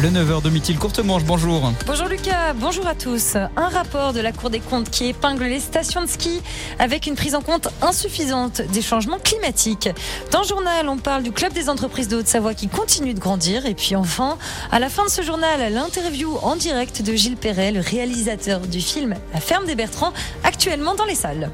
Le 9h de Mithil Courte Manche, bonjour. Bonjour Lucas, bonjour à tous. Un rapport de la Cour des comptes qui épingle les stations de ski avec une prise en compte insuffisante des changements climatiques. Dans le journal, on parle du club des entreprises de Haute-Savoie qui continue de grandir. Et puis enfin, à la fin de ce journal, l'interview en direct de Gilles Perret, le réalisateur du film La ferme des Bertrands, actuellement dans les salles.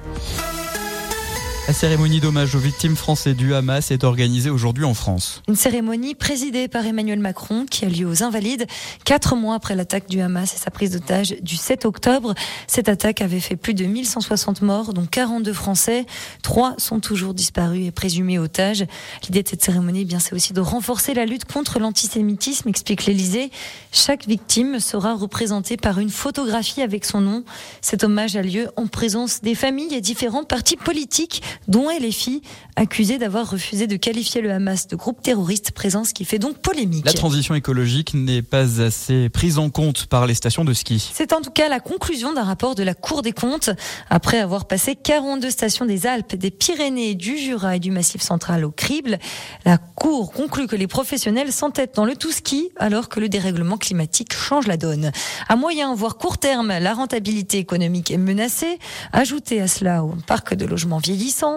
La cérémonie d'hommage aux victimes français du Hamas est organisée aujourd'hui en France. Une cérémonie présidée par Emmanuel Macron qui a lieu aux Invalides, quatre mois après l'attaque du Hamas et sa prise d'otage du 7 octobre. Cette attaque avait fait plus de 1160 morts, dont 42 Français. Trois sont toujours disparus et présumés otages. L'idée de cette cérémonie, eh c'est aussi de renforcer la lutte contre l'antisémitisme, explique l'Élysée. Chaque victime sera représentée par une photographie avec son nom. Cet hommage a lieu en présence des familles et différents partis politiques dont les filles accusées d'avoir refusé de qualifier le Hamas de groupe terroriste, présence qui fait donc polémique. La transition écologique n'est pas assez prise en compte par les stations de ski. C'est en tout cas la conclusion d'un rapport de la Cour des comptes. Après avoir passé 42 stations des Alpes, des Pyrénées, du Jura et du Massif central au crible, la Cour conclut que les professionnels s'entêtent dans le tout ski alors que le dérèglement climatique change la donne. À moyen, voire court terme, la rentabilité économique est menacée. Ajoutez à cela au parc de logements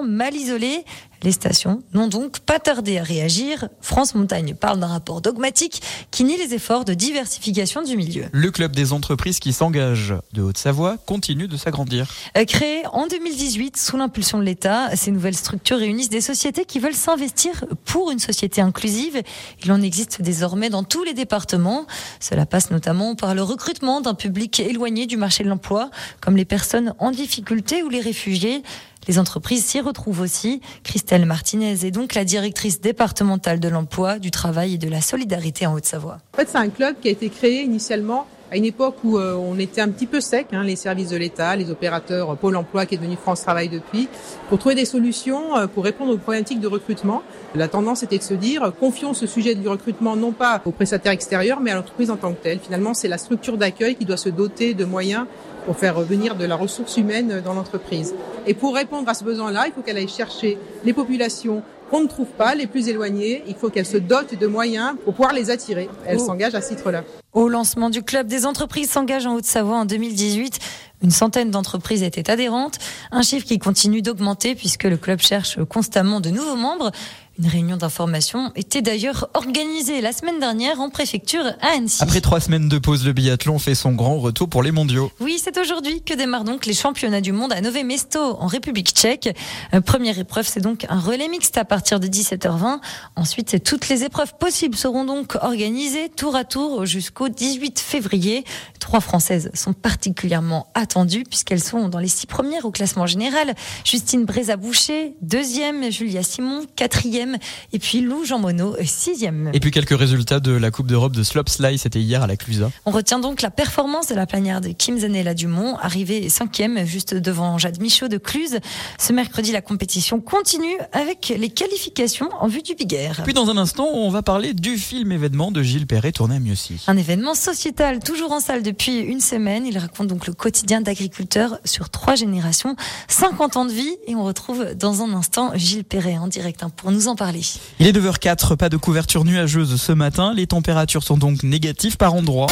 mal isolés. Les stations n'ont donc pas tardé à réagir. France Montagne parle d'un rapport dogmatique qui nie les efforts de diversification du milieu. Le club des entreprises qui s'engagent de Haute-Savoie continue de s'agrandir. Euh, créé en 2018 sous l'impulsion de l'État, ces nouvelles structures réunissent des sociétés qui veulent s'investir pour une société inclusive. Il en existe désormais dans tous les départements. Cela passe notamment par le recrutement d'un public éloigné du marché de l'emploi, comme les personnes en difficulté ou les réfugiés. Les entreprises s'y retrouvent aussi. Christelle Martinez est donc la directrice départementale de l'emploi, du travail et de la solidarité en Haute-Savoie. En fait, c'est un club qui a été créé initialement à une époque où euh, on était un petit peu sec, hein, les services de l'État, les opérateurs, euh, Pôle Emploi qui est devenu France Travail depuis, pour trouver des solutions euh, pour répondre aux problématiques de recrutement. La tendance était de se dire, confions ce sujet du recrutement non pas aux prestataires extérieurs, mais à l'entreprise en tant que telle. Finalement, c'est la structure d'accueil qui doit se doter de moyens pour faire revenir de la ressource humaine dans l'entreprise. Et pour répondre à ce besoin-là, il faut qu'elle aille chercher les populations qu'on ne trouve pas, les plus éloignées. Il faut qu'elle se dote de moyens pour pouvoir les attirer. Elle oh. s'engage à ce titre-là. Au lancement du club des entreprises s'engage en Haute-Savoie en 2018. Une centaine d'entreprises étaient adhérentes, un chiffre qui continue d'augmenter puisque le club cherche constamment de nouveaux membres. Une réunion d'information était d'ailleurs organisée la semaine dernière en préfecture à Annecy. Après trois semaines de pause, le biathlon fait son grand retour pour les mondiaux. Oui, c'est aujourd'hui que démarrent donc les championnats du monde à Nové Mesto en République tchèque. Euh, première épreuve, c'est donc un relais mixte à partir de 17h20. Ensuite, toutes les épreuves possibles seront donc organisées tour à tour jusqu'au 18 février. Trois Françaises sont particulièrement attendues puisqu'elles sont dans les six premières au classement général. Justine Brézaboucher, deuxième, Julia Simon, quatrième, et puis Lou Jean Monod, sixième. Et puis quelques résultats de la Coupe d'Europe de slopestyle, c'était hier à la Clusa. On retient donc la performance de la planière de Kim Zanella Dumont, arrivée cinquième juste devant Jade Michaud de Cluse. Ce mercredi, la compétition continue avec les qualifications en vue du Big Air. Puis dans un instant, on va parler du film événement de Gilles Perret tourné à Mieuxy. Un événement sociétal, toujours en salle depuis une semaine. Il raconte donc le quotidien d'agriculteurs sur trois générations, 50 ans de vie. Et on retrouve dans un instant Gilles Perret en direct hein, pour nous en Il est 9h04, pas de couverture nuageuse ce matin. Les températures sont donc négatives par endroits.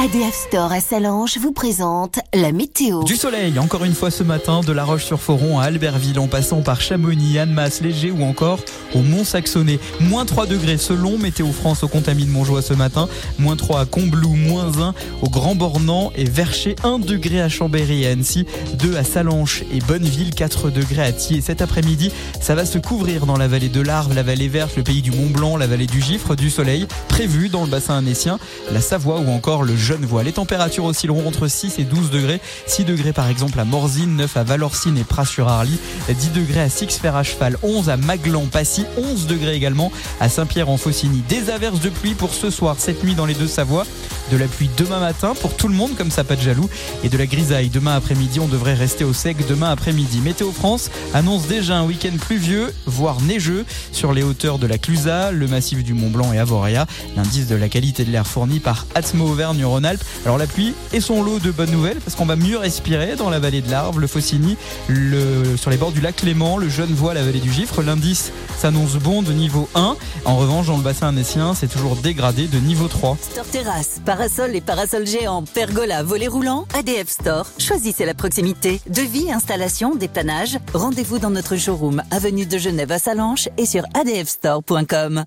ADF Store à Salange vous présente la météo. Du soleil, encore une fois ce matin, de La Roche-sur-Foron à Albertville, en passant par Chamonix, Annemasse, Léger ou encore au Mont-Saxonnet. Moins 3 degrés selon Météo France au Contamine Montjoie ce matin. Moins 3 à Combloux, moins 1 au Grand Bornand et Vercher, 1 degré à Chambéry et Annecy, 2 à Salanches et Bonneville, 4 degrés à Thiers. Cet après-midi, ça va se couvrir dans la vallée de l'Arve, la vallée verte, le pays du Mont-Blanc, la vallée du Gifre, du soleil, prévu dans le bassin annécien, la Savoie ou encore le voie. Les températures oscilleront entre 6 et 12 degrés. 6 degrés par exemple à Morzine, 9 à Valorcine et Pras-sur-Arly, 10 degrés à Six-Fer à Cheval, 11 à Maglan, Passy, 11 degrés également à Saint-Pierre en Faucigny. Des averses de pluie pour ce soir, cette nuit dans les deux Savoies. de la pluie demain matin pour tout le monde, comme ça pas de jaloux, et de la grisaille demain après-midi. On devrait rester au sec demain après-midi. Météo France annonce déjà un week-end pluvieux, voire neigeux, sur les hauteurs de la Clusa, le massif du Mont Blanc et Avoria. L'indice de la qualité de l'air fourni par Atmo Auvergne-Rhône-Alpes. Alors la pluie et son lot de bonnes nouvelles, parce qu'on va mieux respirer dans la vallée de l'Arve, le Faucigny, le, sur les bords du lac Clément, le Genevois, la vallée du Gifre. L'indice s'annonce bon de niveau 1. En revanche, dans le bassin annécien, c'est toujours dégradé de niveau 3. Store terrasse, parasol et parasol géant, pergola, volet roulant, ADF Store. Choisissez la proximité. Devis, installation, dépannage. Rendez-vous dans notre showroom, avenue de Genève à Salanches et sur adfstore.com.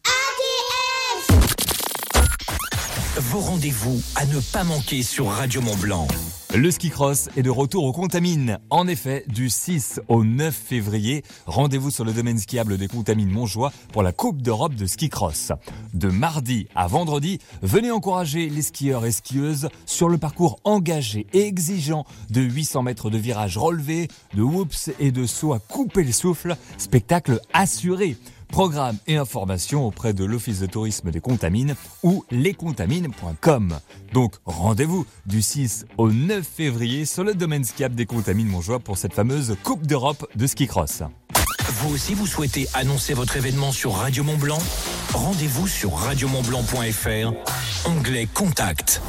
Vos rendez-vous à ne pas manquer sur Radio Mont Blanc. Le ski cross est de retour aux Contamines. En effet, du 6 au 9 février, rendez-vous sur le domaine skiable des Contamines Montjoie pour la Coupe d'Europe de ski cross. De mardi à vendredi, venez encourager les skieurs et skieuses sur le parcours engagé et exigeant de 800 mètres de virage relevés, de whoops et de sauts à couper le souffle. Spectacle assuré. Programmes et informations auprès de l'Office de tourisme des Contamines ou lescontamines.com. Donc rendez-vous du 6 au 9 février sur le domaine skiable des Contamines Montjoie pour cette fameuse Coupe d'Europe de ski cross. Vous aussi, vous souhaitez annoncer votre événement sur Radio Mont Blanc? Rendez-vous sur radiomontblanc.fr, onglet Contact.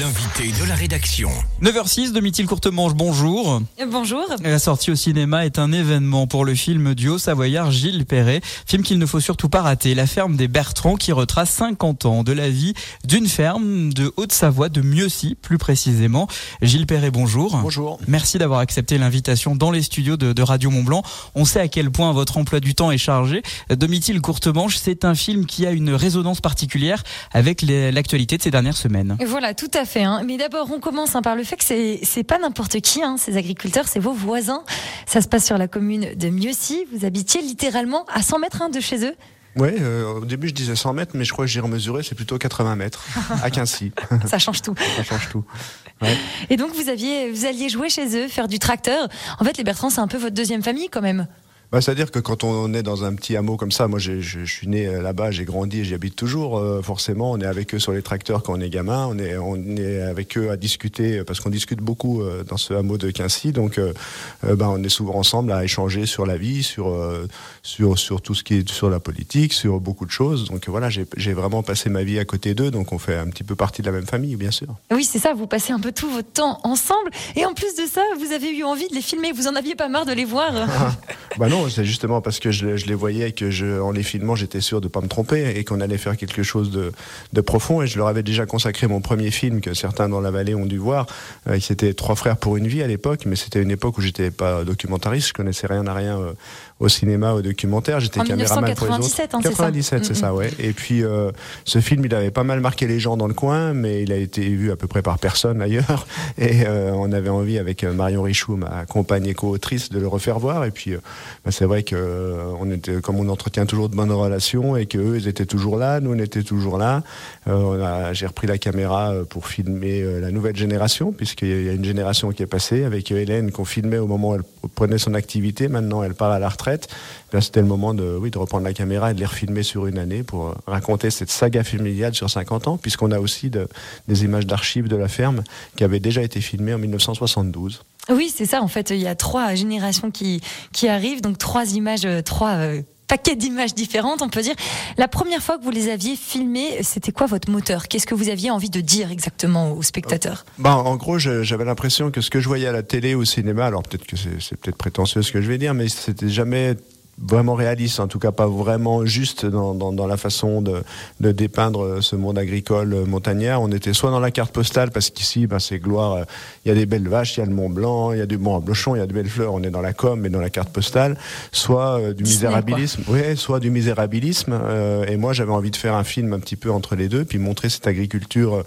L'invité de la rédaction. 9h06, Domitil Courtemanche, bonjour. Bonjour. La sortie au cinéma est un événement pour le film du Haut-Savoyard Gilles Perret, film qu'il ne faut surtout pas rater, La ferme des Bertrands qui retrace 50 ans de la vie d'une ferme de Haute-Savoie, de Mieuxy plus précisément. Gilles Perret, bonjour. Bonjour. Merci d'avoir accepté l'invitation dans les studios de, de Radio Mont-Blanc. On sait à quel point votre emploi du temps est chargé. Domitil Courtemanche, c'est un film qui a une résonance particulière avec l'actualité de ces dernières semaines. Voilà, tout à fait. hein. Mais d'abord, on commence hein, par le fait que c'est c'est pas n'importe qui, hein, ces agriculteurs, c'est vos voisins. Ça se passe sur la commune de Mieuxy. Vous habitiez littéralement à 100 mètres de chez eux. Ouais, euh, au début je disais 100 mètres, mais je crois que j'ai remesuré, c'est plutôt 80 mètres à Quincy. Ça change tout. Ça change tout. Et donc vous aviez, vous alliez jouer chez eux, faire du tracteur. En fait, les Bertrands, c'est un peu votre deuxième famille quand même. Bah, C'est-à-dire que quand on est dans un petit hameau comme ça, moi j'ai- je, je suis né euh, là-bas, j'ai grandi et j'y habite toujours, euh, forcément, on est avec eux sur les tracteurs quand on est gamin, on est, on est avec eux à discuter, euh, parce qu'on discute beaucoup euh, dans ce hameau de Quincy, donc euh, euh, bah, on est souvent ensemble à échanger sur la vie, sur, sur, sur tout ce qui est sur la politique, sur beaucoup de choses. Donc voilà, j'ai vraiment passé ma vie à côté d'eux, donc on fait un petit peu partie de la même famille, bien sûr. Oui, c'est ça, vous passez un peu tout votre temps ensemble. Et en plus de ça, vous avez eu envie de les filmer. Vous en aviez pas marre de les voir. Bah non, c'est justement parce que je, je les voyais et que je, en les filmant, j'étais sûr de pas me tromper et qu'on allait faire quelque chose de, de profond. Et je leur avais déjà consacré mon premier film que certains dans la vallée ont dû voir. Euh, c'était Trois frères pour une vie à l'époque, mais c'était une époque où j'étais pas documentariste, je connaissais rien à rien euh, au cinéma, au documentaire. J'étais caméraman pour les autres. 1997, hein, c'est ça 97, c'est Mm, ça, ouais. Et puis euh, ce film, il avait pas mal marqué les gens dans le coin, mais il a été vu à peu près par personne ailleurs. Et euh, on avait envie avec euh, Marion Richoux, ma compagne et co-autrice, de le refaire voir. Et puis bah, c'est vrai que on était, comme on entretient toujours de bonnes relations et que eux, ils étaient toujours là, nous on était toujours là. Euh, J'ai repris la caméra pour filmer la nouvelle génération, puisqu'il y a une génération qui est passée avec Hélène qu'on filmait au moment où elle prenait son activité. Maintenant, elle part à la retraite. C'était le moment de, oui, de reprendre la caméra et de les refilmer sur une année pour euh, raconter cette saga familiale sur 50 ans, puisqu'on a aussi de- des images d'archives de la ferme qui avaient déjà été filmées en 1972. Oui, c'est ça. En fait, il y a trois générations qui, qui arrivent, donc trois images, euh, trois paquets d'images différentes, on peut dire. La première fois que vous les aviez filmées, c'était quoi votre moteur? Qu'est-ce que vous aviez envie de dire exactement aux spectateurs? Ben, en gros, j'avais l'impression que ce que je voyais à la télé au cinéma, alors peut-être que c'est peut-être prétentieux ce que je vais dire, mais c'était jamais vraiment réaliste, en tout cas pas vraiment juste dans, dans, dans la façon de, de dépeindre ce monde agricole euh, montagnard. On était soit dans la carte postale, parce qu'ici, ben, c'est gloire, euh, il y a des belles vaches, il y a le Mont Blanc, il y a du Mont Blochon, il y a de belles fleurs, on est dans la com, mais dans la carte postale, soit euh, du misérabilisme, ouais, soit du misérabilisme. euh, et moi, j'avais envie de faire un film un petit peu entre les deux, puis montrer cette agriculture euh,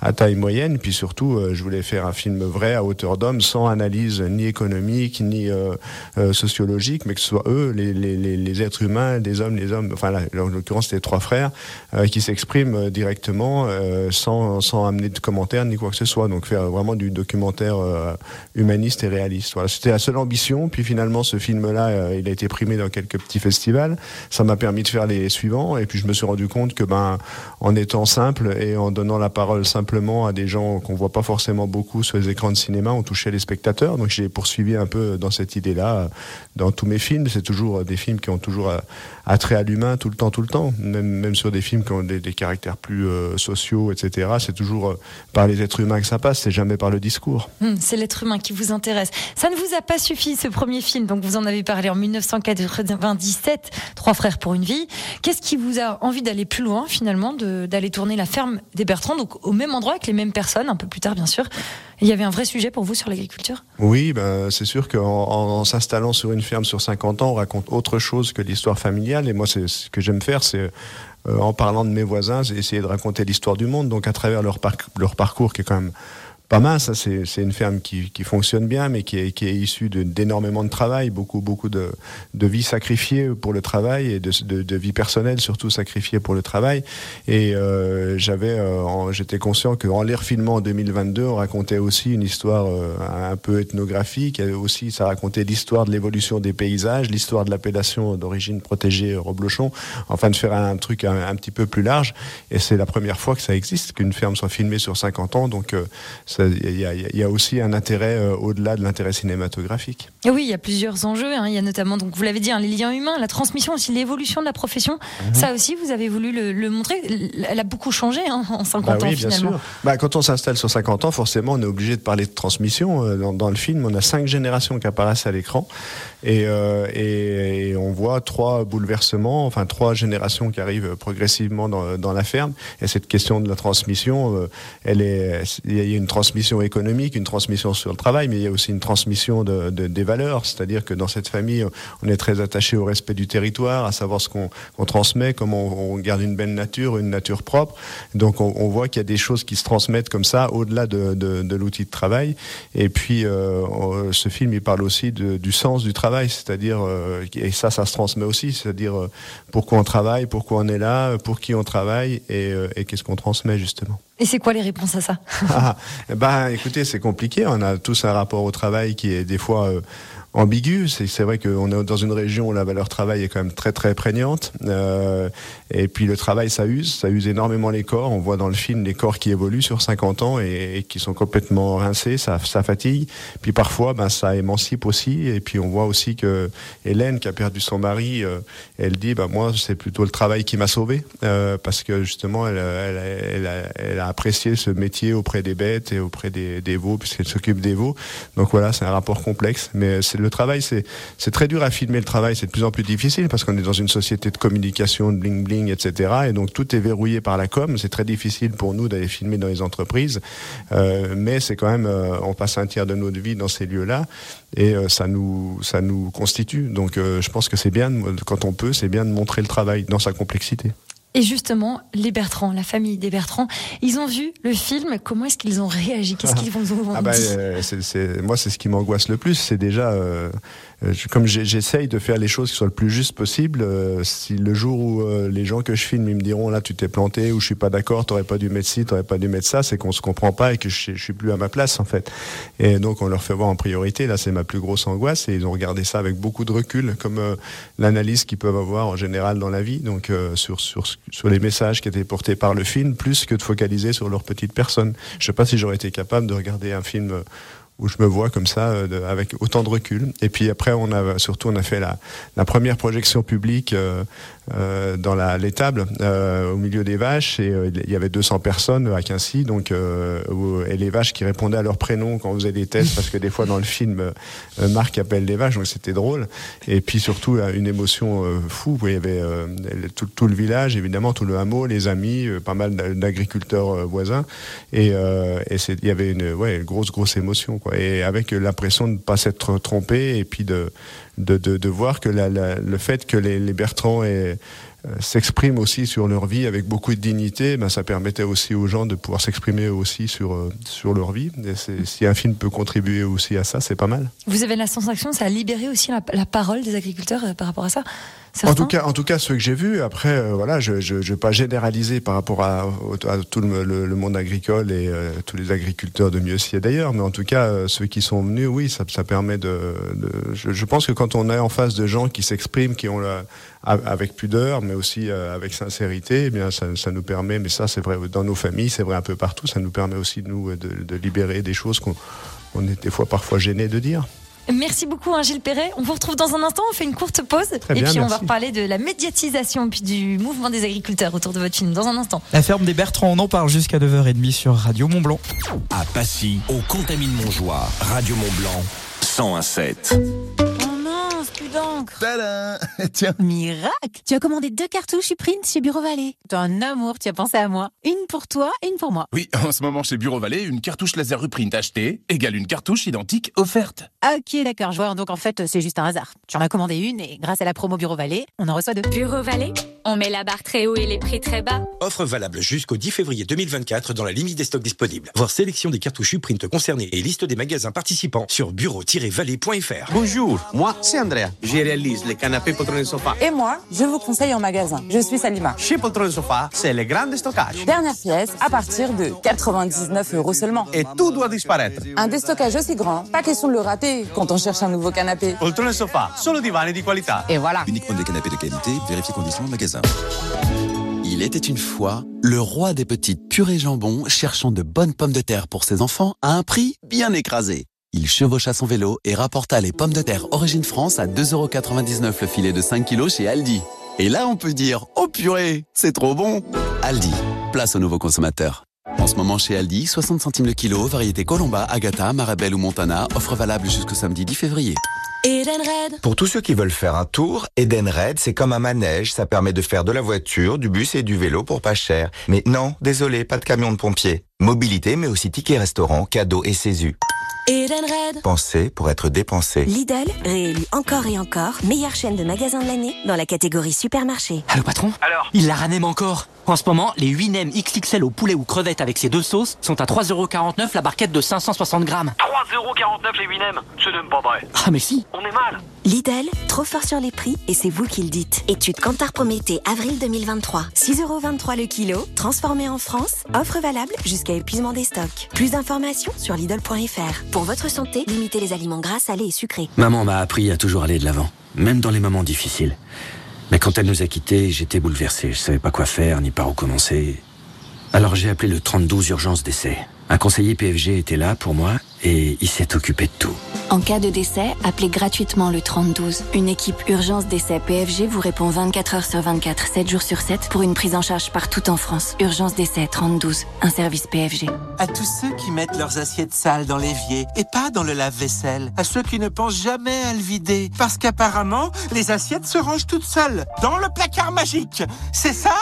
à taille moyenne, puis surtout, euh, je voulais faire un film vrai à hauteur d'homme, sans analyse ni économique ni euh, euh, sociologique, mais que ce soit eux, les, les, êtres humains, les hommes, les hommes, enfin en l'occurrence c'était trois frères, qui s'expriment directement sans, sans amener de commentaires ni quoi que ce soit. Donc faire vraiment du documentaire humaniste et réaliste. Voilà, c'était la seule ambition. Puis finalement, ce film-là, il a été primé dans quelques petits festivals. Ça m'a permis de faire les suivants. Et puis je me suis rendu compte que ben, en étant simple et en donnant la parole simplement à des gens qu'on voit pas forcément beaucoup sur les écrans de cinéma, on touchait les spectateurs. Donc j'ai poursuivi un peu dans cette idée-là dans tous mes films. C'est toujours des films qui ont toujours attrait à l'humain tout le temps, tout le temps. Même, même sur des films qui ont des, caractères plus euh, sociaux, etc. C'est toujours euh, par les êtres humains que ça passe. C'est jamais par le discours. Hum, c'est l'être humain qui vous intéresse. Ça ne vous a pas suffi ce premier film. Donc vous en avez parlé en 1997, Trois frères pour une vie. Qu'est-ce qui vous a envie d'aller plus loin finalement, d'aller tourner la ferme des Bertrands, donc au même endroit avec les mêmes personnes, un peu plus tard bien sûr. Il y avait un vrai sujet pour vous sur l'agriculture? Oui, ben, c'est sûr qu'en en, s'installant sur une ferme sur 50 ans, on raconte autre chose que l'histoire familiale. Et moi, ce que j'aime faire, c'est euh, en parlant de mes voisins, essayer de raconter l'histoire du monde, donc à travers leur, leur parcours qui est quand même pas mince. C'est une ferme qui, qui, fonctionne bien, mais qui est, qui est issue d'énormément de, travail, beaucoup, beaucoup de, de vie sacrifiée pour le travail et de, de, vie personnelle surtout sacrifiée pour le travail. Et euh, j'avais, euh, j'étais conscient qu'en les refilmant en 2022, on racontait aussi une histoire euh, un peu ethnographique. Et aussi, ça racontait l'histoire de l'évolution des paysages, l'histoire de l'appellation d'origine protégée Roblochon. Enfin, de faire un truc un, petit peu plus large. Et c'est la première fois que ça existe, qu'une ferme soit filmée sur 50 ans. Donc, il y, a aussi un intérêt euh, au-delà de l'intérêt cinématographique. Et oui, il y a plusieurs enjeux. Hein. Il y a notamment, donc vous l'avez dit, hein, les liens humains, la transmission aussi, l'évolution de la profession. Mhm. Ça aussi, vous avez voulu le, montrer. Elle a beaucoup changé hein, en 50 bah ans oui, finalement. Bien sûr. Bah, quand on s'installe sur 50 ans, forcément, on est obligé de parler de transmission. Euh, dans, dans, le film, on a cinq générations qui apparaissent à l'écran. Euh, et, on voit trois bouleversements, enfin trois générations qui arrivent progressivement dans, la ferme. Et cette question de la transmission, euh, elle est, il y a une transmission économique, une transmission sur le travail, mais il y a aussi une transmission de, de, des valeurs. C'est-à-dire que dans cette famille, on est très attaché au respect du territoire, à savoir ce qu'on transmet, comment on, garde une belle nature, une nature propre. Donc on, on voit qu'il y a des choses qui se transmettent comme ça, au-delà de, de l'outil de travail. Et puis euh, ce film, il parle aussi du sens du travail c'est-à-dire, euh, et ça, ça se transmet aussi, c'est-à-dire euh, pourquoi on travaille, pourquoi on est là, pour qui on travaille et, euh, qu'est-ce qu'on transmet justement. Et c'est quoi les réponses à ça? Ah, Bah, écoutez, c'est compliqué. On a tous un rapport au travail qui est des fois ambigu. C'est vrai qu'on est dans une région où la valeur travail est quand même très très prégnante. Euh, et puis le travail, ça use, ça use énormément les corps. On voit dans le film les corps qui évoluent sur 50 ans et, qui sont complètement rincés, ça, fatigue. Puis parfois, ben, ça émancipe aussi. Et puis on voit aussi que Hélène, qui a perdu son mari, euh, elle dit, ben, moi, c'est plutôt le travail qui m'a sauvé. Euh, parce que justement, elle, a, apprécié ce métier auprès des bêtes et auprès des, des veaux, puisqu'elle s'occupe des veaux. Donc voilà, c'est un rapport complexe. Mais c'est le travail, c'est très dur à filmer le travail, c'est de plus en plus difficile parce qu'on est dans une société de communication, de bling bling, etc. Et donc tout est verrouillé par la com. C'est très difficile pour nous d'aller filmer dans les entreprises, euh, mais c'est quand même, euh, on passe un tiers de notre vie dans ces lieux-là et euh, ça nous ça nous constitue. Donc je pense que c'est bien quand on peut, c'est bien de montrer le travail dans sa complexité. Et justement, les Bertrand, la famille des Bertrand, ils ont vu le film. Comment est-ce qu'ils ont réagi? Qu'est-ce qu'ils vont vous ah bah, Moi, c'est ce qui m'angoisse le plus. C'est déjà euh, comme j'essaye de faire les choses qui soient le plus juste possible, euh, si le jour où euh, les gens que je filme me diront là tu t'es planté ou je suis pas d'accord, t'aurais pas dû mettre ci, t'aurais pas dû mettre ça, c'est qu'on se comprend pas et que je, je, suis plus à ma place en fait. Et donc on leur fait voir en priorité. Là c'est ma plus grosse angoisse et ils ont regardé ça avec beaucoup de recul, comme l'analyse qu'ils peuvent avoir en général dans la vie, donc sur, sur sur les messages qui étaient portés par le film, plus que de focaliser sur leur petite personne. Je sais pas si j'aurais été capable de regarder un film où je me vois comme ça euh, avec autant de recul. Et puis après, on a surtout on a fait la, la première projection publique euh, euh, dans l'étable euh, au milieu des vaches. Et euh, il y avait 200 personnes à Quincy. Donc et les vaches qui répondaient à leur prénom quand on faisait des tests parce que des fois dans le film Marc appelle les vaches. Donc c'était drôle. Et puis surtout une émotion fou. Il y avait tout, tout, le village évidemment tout le hameau les amis pas mal d'agriculteurs voisins. Et, et il y avait une ouais, grosse grosse émotion quoi, et avec l'impression de ne pas s'être trompé et puis de, de, de, voir que le fait que les, les Bertrand et euh, s'expriment aussi sur leur vie avec beaucoup de dignité, ben ça permettait aussi aux gens de pouvoir s'exprimer aussi sur, euh, sur leur vie. Si un film peut contribuer aussi à ça, c'est pas mal. Vous avez la sensation ça a libéré aussi la, la parole des agriculteurs euh, par rapport à ça? En tout cas, en tout cas, ceux que j'ai vus. Après, euh, voilà, je ne vais pas généraliser par rapport à, tout le, monde agricole et euh, tous les agriculteurs de mieux et d'ailleurs, mais en tout cas, euh, ceux qui sont venus, oui, ça, permet de. je, pense que quand on est en face de gens qui s'expriment, qui ont la, avec pudeur, mais aussi avec sincérité, eh bien, ça, nous permet. Mais ça, c'est vrai dans nos familles, c'est vrai un peu partout. Ça nous permet aussi nous de, de libérer des choses qu'on on est des fois parfois gêné de dire. Merci beaucoup, hein, Gilles Perret. On vous retrouve dans un instant. On fait une courte pause. Très et bien, puis, on va reparler de la médiatisation puis du mouvement des agriculteurs autour de votre film dans un instant. La ferme des Bertrands, on en parle jusqu'à 9h30 sur Radio Mont Blanc. À Passy, au Contamine Montjoie, Radio Mont Blanc, 1017. Mince, plus d'encre. Tadam Tiens. Miracle Tu as commandé deux cartouches Uprint chez Bureau Vallée. T'es un amour, tu as pensé à moi. Une pour toi et une pour moi. Oui, en ce moment chez Bureau Vallée, une cartouche laser Uprint achetée égale une cartouche identique offerte. Ok, d'accord, je vois. Donc en fait, c'est juste un hasard. Tu en as commandé une et grâce à la promo Bureau Vallée, on en reçoit deux. Bureau Vallée On met la barre très haut et les prix très bas. Offre valable jusqu'au 10 février 2024 dans la limite des stocks disponibles. Voir sélection des cartouches Uprint concernées et liste des magasins participants sur bureau-vallée.fr. Bonjour, moi c'est Andrea. Je réalise les canapés poltrons et sofa. Et moi, je vous conseille en magasin. Je suis Salima. Chez Poltron et Sofa, c'est le grand stockage. Dernière pièce à partir de 99 euros seulement. Et tout doit disparaître. Un déstockage aussi grand, pas question de le rater quand on cherche un nouveau canapé. Poltron et Sofa, solo divani di qualità. Et voilà. Uniquement des canapés de qualité, vérifiez conditions en magasin. Il était une fois le roi des petites purées jambon cherchant de bonnes pommes de terre pour ses enfants à un prix bien écrasé. Il chevaucha son vélo et rapporta les pommes de terre Origine France à 2,99€ le filet de 5 kg chez Aldi. Et là, on peut dire, oh purée, c'est trop bon Aldi, place aux nouveaux consommateurs. En ce moment chez Aldi, 60 centimes le kilo, variété Colomba, Agatha, Marabelle ou Montana, offre valable jusqu'au samedi 10 février. Edenred. Pour tous ceux qui veulent faire un tour, Edenred, c'est comme un manège, ça permet de faire de la voiture, du bus et du vélo pour pas cher. Mais non, désolé, pas de camion de pompier. Mobilité, mais aussi tickets restaurant, cadeaux et CESU. Edenred. Pensez pour être dépensé. Lidl, réélu encore et encore, meilleure chaîne de magasins de l'année dans la catégorie supermarché. Allô patron Alors Il la ranème encore En ce moment, les 8 nems XXL au poulet ou crevettes avec ces deux sauces sont à 3,49€ la barquette de 560 grammes. 3,49€ les 8 nems C'est même pas vrai. Ah mais si On est mal Lidl, trop fort sur les prix et c'est vous qui le dites. Étude Kantar Prométhée, avril 2023. 6,23€ le kilo, transformé en France, offre valable jusqu'à épuisement des stocks. Plus d'informations sur Lidl.fr. Pour votre santé, limitez les aliments gras, salés et sucrés. Maman m'a appris à toujours aller de l'avant, même dans les moments difficiles. Mais quand elle nous a quittés, j'étais bouleversé. Je savais pas quoi faire, ni par où commencer. Alors j'ai appelé le 32 urgence d'essai. Un conseiller PFG était là pour moi et il s'est occupé de tout. En cas de décès, appelez gratuitement le 3012. Une équipe urgence décès PFG vous répond 24 heures sur 24, 7 jours sur 7 pour une prise en charge partout en France. Urgence décès 3012, un service PFG. À tous ceux qui mettent leurs assiettes sales dans l'évier et pas dans le lave-vaisselle. À ceux qui ne pensent jamais à le vider. Parce qu'apparemment, les assiettes se rangent toutes seules dans le placard magique. C'est ça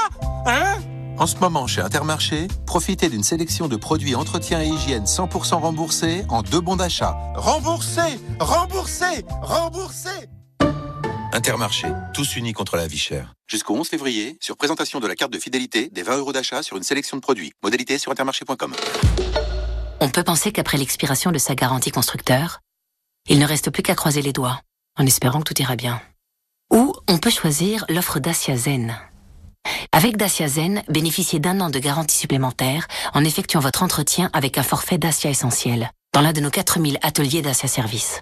Hein? En ce moment, chez Intermarché, profitez d'une sélection de produits entretien et hygiène 100% remboursés en deux bons d'achat. Remboursé Remboursé Remboursé Intermarché, tous unis contre la vie chère. Jusqu'au 11 février, sur présentation de la carte de fidélité, des 20 euros d'achat sur une sélection de produits. Modalité sur intermarché.com. On peut penser qu'après l'expiration de sa garantie constructeur, il ne reste plus qu'à croiser les doigts, en espérant que tout ira bien. Ou on peut choisir l'offre Dacia Zen. Avec Dacia Zen, bénéficiez d'un an de garantie supplémentaire en effectuant votre entretien avec un forfait Dacia Essentiel dans l'un de nos 4000 ateliers Dacia Service.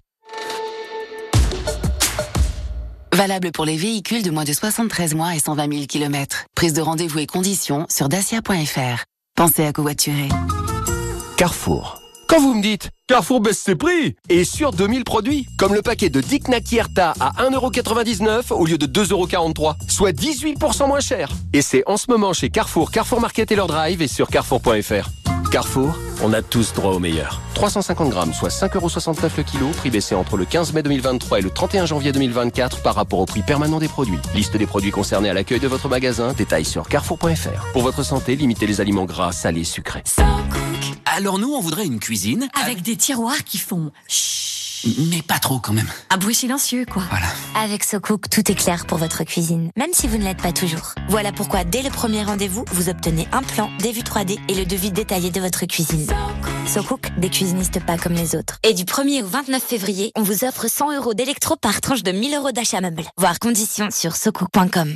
Valable pour les véhicules de moins de 73 mois et 120 000 km. Prise de rendez-vous et conditions sur dacia.fr. Pensez à covoiturer. Carrefour. Quand vous me dites Carrefour baisse ses prix et sur 2000 produits, comme le paquet de Dick Naki Erta à 1,99€ au lieu de 2,43€, soit 18% moins cher. Et c'est en ce moment chez Carrefour, Carrefour Market et leur drive et sur carrefour.fr. Carrefour, on a tous droit au meilleur. 350 grammes, soit 5,69€ le kilo, prix baissé entre le 15 mai 2023 et le 31 janvier 2024 par rapport au prix permanent des produits. Liste des produits concernés à l'accueil de votre magasin, détails sur carrefour.fr. Pour votre santé, limitez les aliments gras, salés, sucrés. Alors nous, on voudrait une cuisine. Avec des tiroirs qui font chut. Mais pas trop quand même. Un bruit silencieux, quoi. Voilà. Avec SoCook, tout est clair pour votre cuisine, même si vous ne l'êtes pas toujours. Voilà pourquoi, dès le premier rendez-vous, vous obtenez un plan, des vues 3D et le devis détaillé de votre cuisine. SoCook, des cuisinistes pas comme les autres. Et du 1er au 29 février, on vous offre 100 euros d'électro par tranche de 1000 euros d'achat meuble. Voir conditions sur socook.com.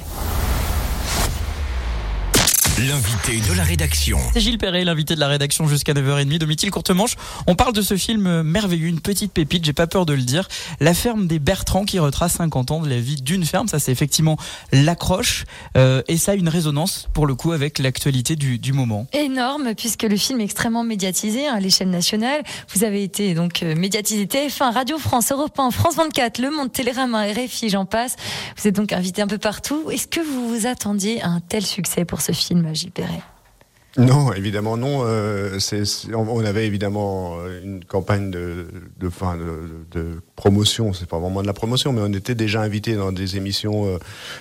L'invité de la rédaction. C'est Gilles Perret, l'invité de la rédaction jusqu'à 9h30 de Mithil Courtemanche. On parle de ce film merveilleux, une petite pépite, j'ai pas peur de le dire. La ferme des Bertrands qui retrace 50 ans de la vie d'une ferme. Ça, c'est effectivement l'accroche. Euh, et ça a une résonance, pour le coup, avec l'actualité du, du, moment. Énorme, puisque le film est extrêmement médiatisé hein, à l'échelle nationale. Vous avez été donc euh, médiatisé TF1, Radio France, Europe 1, France 24, Le Monde, Télérama, RFI, j'en passe. Vous êtes donc invité un peu partout. Est-ce que vous vous attendiez à un tel succès pour ce film? Non, évidemment non. Euh, on avait évidemment une campagne de, de, fin, de promotion. C'est pas vraiment de la promotion, mais on était déjà invité dans des émissions euh,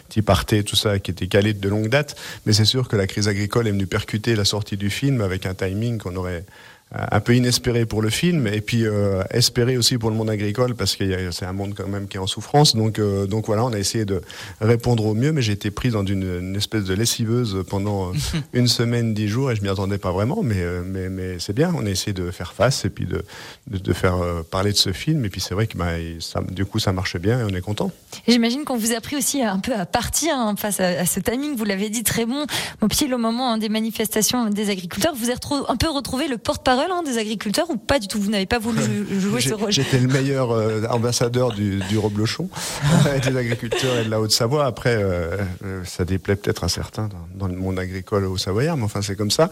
type Arte, tout ça, qui étaient calées de longue date. Mais c'est sûr que la crise agricole est venue percuter la sortie du film avec un timing qu'on aurait un peu inespéré pour le film et puis euh, espéré aussi pour le monde agricole parce que c'est un monde quand même qui est en souffrance. Donc euh, donc voilà on a essayé de répondre au mieux mais j'ai été pris dans une, une, espèce de lessiveuse pendant une semaine dix jours et je m'y attendais pas vraiment mais euh, mais, mais c'est bien. On a essayé de faire face et puis de de, de faire parler de ce film et puis c'est vrai que bah, ça, du coup ça marche bien et on est content. J'imagine qu'on vous a pris aussi un peu à partir hein, face à, à, ce timing. Vous l'avez dit très bon au pied au moment hein, des manifestations des agriculteurs. Vous avez un peu retrouvé le porte-parole hein, des agriculteurs ou pas du tout? Vous n'avez pas voulu jouer ce rôle? J'étais le meilleur euh, ambassadeur du, du reblochon des agriculteurs et de la Haute-Savoie. Après, euh, ça déplaît peut-être à certains dans, dans, le monde agricole au Savoyard, mais enfin c'est comme ça.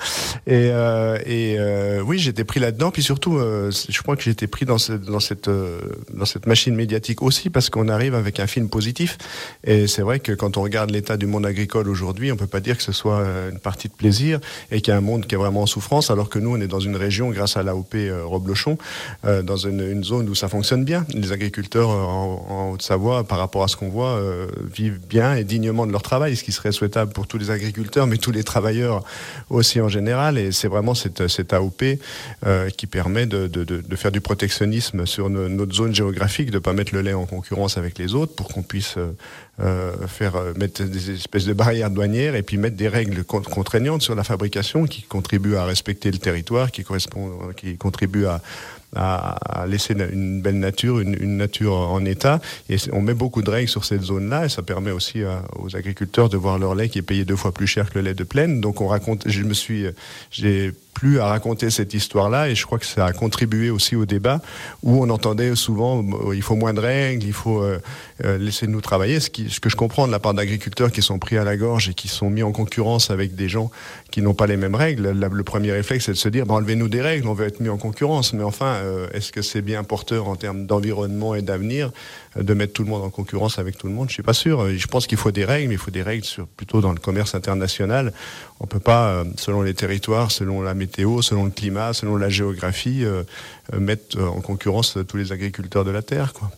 Et, euh, et euh, oui, j'étais pris là-dedans. Puis surtout, euh, je crois que j'étais pris dans, ce, dans, cette, dans cette machine médiatique aussi parce qu'on arrive avec un film positif. Et c'est vrai que quand on regarde l'état du monde agricole aujourd'hui, on peut pas dire que ce soit une partie de plaisir et qu'il y a un monde qui est vraiment en souffrance, alors que nous, on est dans une région grâce à l'AOP euh, Roblochon, euh, dans une, zone où ça fonctionne bien. Les agriculteurs euh, en, Haute-Savoie, par rapport à ce qu'on voit, vivent bien et dignement de leur travail, ce qui serait souhaitable pour tous les agriculteurs, mais tous les travailleurs aussi en général. Et c'est vraiment cette, AOP qui permet de, de, faire du protectionnisme sur no, notre zone géographique, de ne pas mettre le lait en concurrence avec les autres pour qu'on puisse euh, faire mettre des espèces de barrières douanières et puis mettre des règles contraignantes sur la fabrication qui contribuent à respecter le territoire, qui correspond, qui contribuent à, à, laisser une belle nature, une, une, nature en état. Et on met beaucoup de règles sur cette zone-là et ça permet aussi aux agriculteurs de voir leur lait qui est payé deux fois plus cher que le lait de plaine. Donc on raconte, je me suis, j'ai plus à raconter cette histoire-là et je crois que ça a contribué aussi au débat où on entendait souvent il faut moins de règles, il faut euh, laisser nous travailler. Ce, que je comprends de la part d'agriculteurs qui sont pris à la gorge et qui sont mis en concurrence avec des gens qui n'ont pas les mêmes règles. Le premier réflexe c'est de se dire ben, enlevez-nous des règles, on veut être mis en concurrence. Mais enfin, euh, est-ce que c'est bien porteur en termes d'environnement et d'avenir de mettre tout le monde en concurrence avec tout le monde Je suis pas sûr. Je pense qu'il faut des règles, mais il faut des règles sur, plutôt dans le commerce international. On peut pas, euh, selon les territoires, selon la météo, selon le climat, selon la géographie, euh, mettre en concurrence tous les agriculteurs de la terre. Quoi.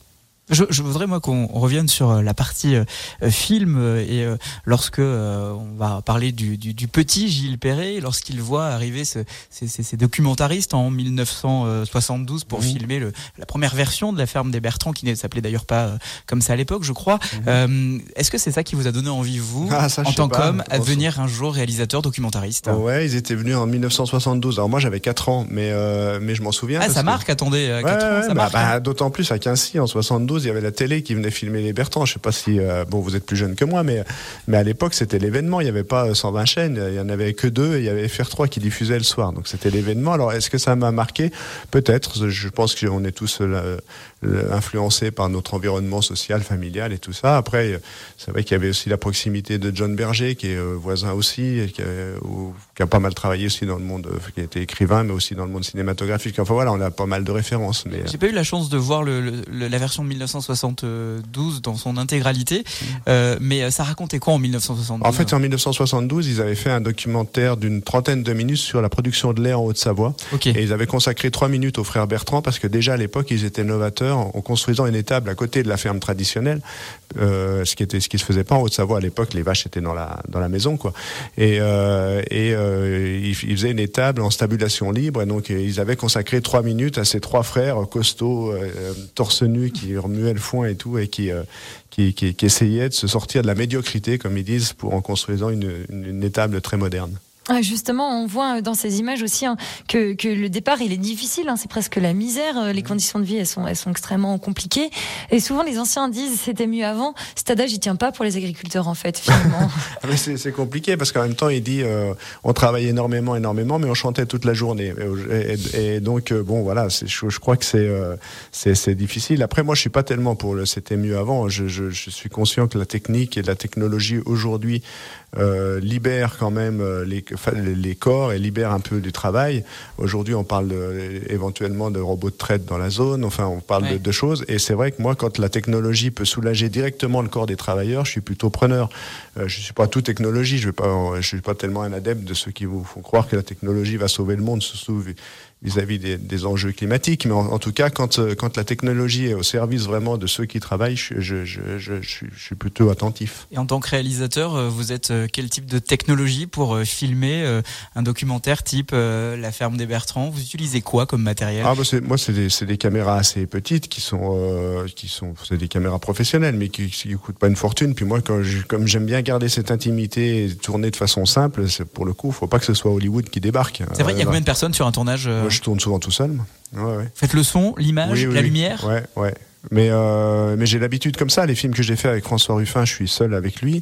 Je, je, voudrais moi qu'on revienne sur la partie euh, film et euh, lorsque euh, on va parler du, du, du petit Gilles Perret, lorsqu'il voit arriver ce, ces, ces, ces, documentaristes en 1972 pour mmh. filmer le, la première version de la ferme des Bertrands, qui ne s'appelait d'ailleurs pas comme ça à l'époque, je crois. Mmh. Est-ce que c'est ça qui vous a donné envie, vous, ah, ça, en tant qu'homme, à devenir un jour réalisateur documentariste? Ouais, ils étaient venus en 1972. Alors moi j'avais 4 ans, mais, mais je m'en souviens. Ah, ça que... marque, attendez, 4 ouais, ans, ça bah, marque. Bah, D'autant plus à Quincy en 72 il y avait la télé qui venait filmer les Bertrands. Je sais pas si euh, bon vous êtes plus jeune que moi, mais mais à l'époque c'était l'événement. Il n'y avait pas 120 chaînes, il y en avait que deux. Et il y avait FR3 qui diffusait le soir, donc c'était l'événement. Alors est-ce que ça m'a marqué? Peut-être. Je pense qu'on est tous là, influencés par notre environnement social, familial et tout ça. Après, c'est vrai qu'il y avait aussi la proximité de John Berger, qui est voisin aussi, et qui a, ou, qui a pas mal travaillé aussi dans le monde, qui a été écrivain, mais aussi dans le monde cinématographique. Enfin voilà, on a pas mal de références. Mais j'ai pas eu la chance de voir le, le, la version de 1972 dans son intégralité. Euh, mais euh, ça racontait quoi en 1972 En fait, en 1972, ils avaient fait un documentaire d'une trentaine de minutes sur la production de lait en Haute-Savoie. Et ils avaient consacré trois minutes aux frères Bertrand parce que déjà à l'époque, ils étaient novateurs en construisant une étable à côté de la ferme traditionnelle, euh, ce qui était ce qui se faisait pas en Haute-Savoie à l'époque. Les vaches étaient dans la dans la maison, quoi. Et euh, et euh, ils, faisaient une étable en stabulation libre. Et donc ils avaient consacré trois minutes à ces trois frères costauds, torse nu, qui remuaient le foin et tout, et qui qui, essayaient de se sortir de la médiocrité, comme ils disent, pour en construisant une, une étable très moderne. Ah, Justement, on voit dans ces images aussi hein, que, que le départ il est difficile, hein, c'est presque la misère. euh, Les conditions de vie elles sont, elles sont extrêmement compliquées. Et souvent les anciens disent c'était mieux avant. Cet adage il tient pas pour les agriculteurs en fait finalement. Ah, c'est compliqué parce qu'en même temps, il dit euh, on travaille énormément, énormément, mais on chantait toute la journée. Et, et- et donc, euh, bon, voilà, c'est- je, je crois que c'est euh, difficile. Après, moi, je suis pas tellement pour le c'était mieux avant. Je, je, je suis conscient que la technique et la technologie aujourd'hui euh, libère quand même euh, les, les- corps et libère un peu du travail. Aujourd'hui, on parle de- éventuellement de robots de traite dans la zone. Enfin, on parle de, Ouais. de choses. Et c'est vrai que moi, quand la technologie peut soulager directement le corps des travailleurs, je suis plutôt preneur. Euh, je suis pas tout technologie. Je je suis pas tellement un adepte de ceux qui vous font croire que la technologie va sauver le monde, vis- vis-à-vis des, des enjeux climatiques. Mais en, en tout cas, quand, euh, quand la technologie est au service vraiment de ceux qui travaillent, je, je, je, je, je suis- plutôt attentif. Et en tant que réalisateur, euh, vous êtes euh, quel type de technologie pour filmer un documentaire type La ferme des Bertrands? Vous utilisez quoi comme matériel? Ah bah moi c'est des, des caméras assez petites qui sont euh, qui sont c'est des caméras professionnelles mais qui qui coûtent pas une fortune puis moi quand comme j'aime bien garder cette intimité et tourner de façon simple pour le coup faut pas que ce soit Hollywood qui débarque. C'est vrai, il y a combien de personnes sur un tournage Moi je tourne souvent tout seul. moi. Ouais, ouais. Faites le son, l'image, Oui, oui, la oui. lumière Ouais, ouais. Mais, euh, mais j'ai l'habitude comme ça. Les films que j'ai fait avec François Ruffin, je suis seul avec lui.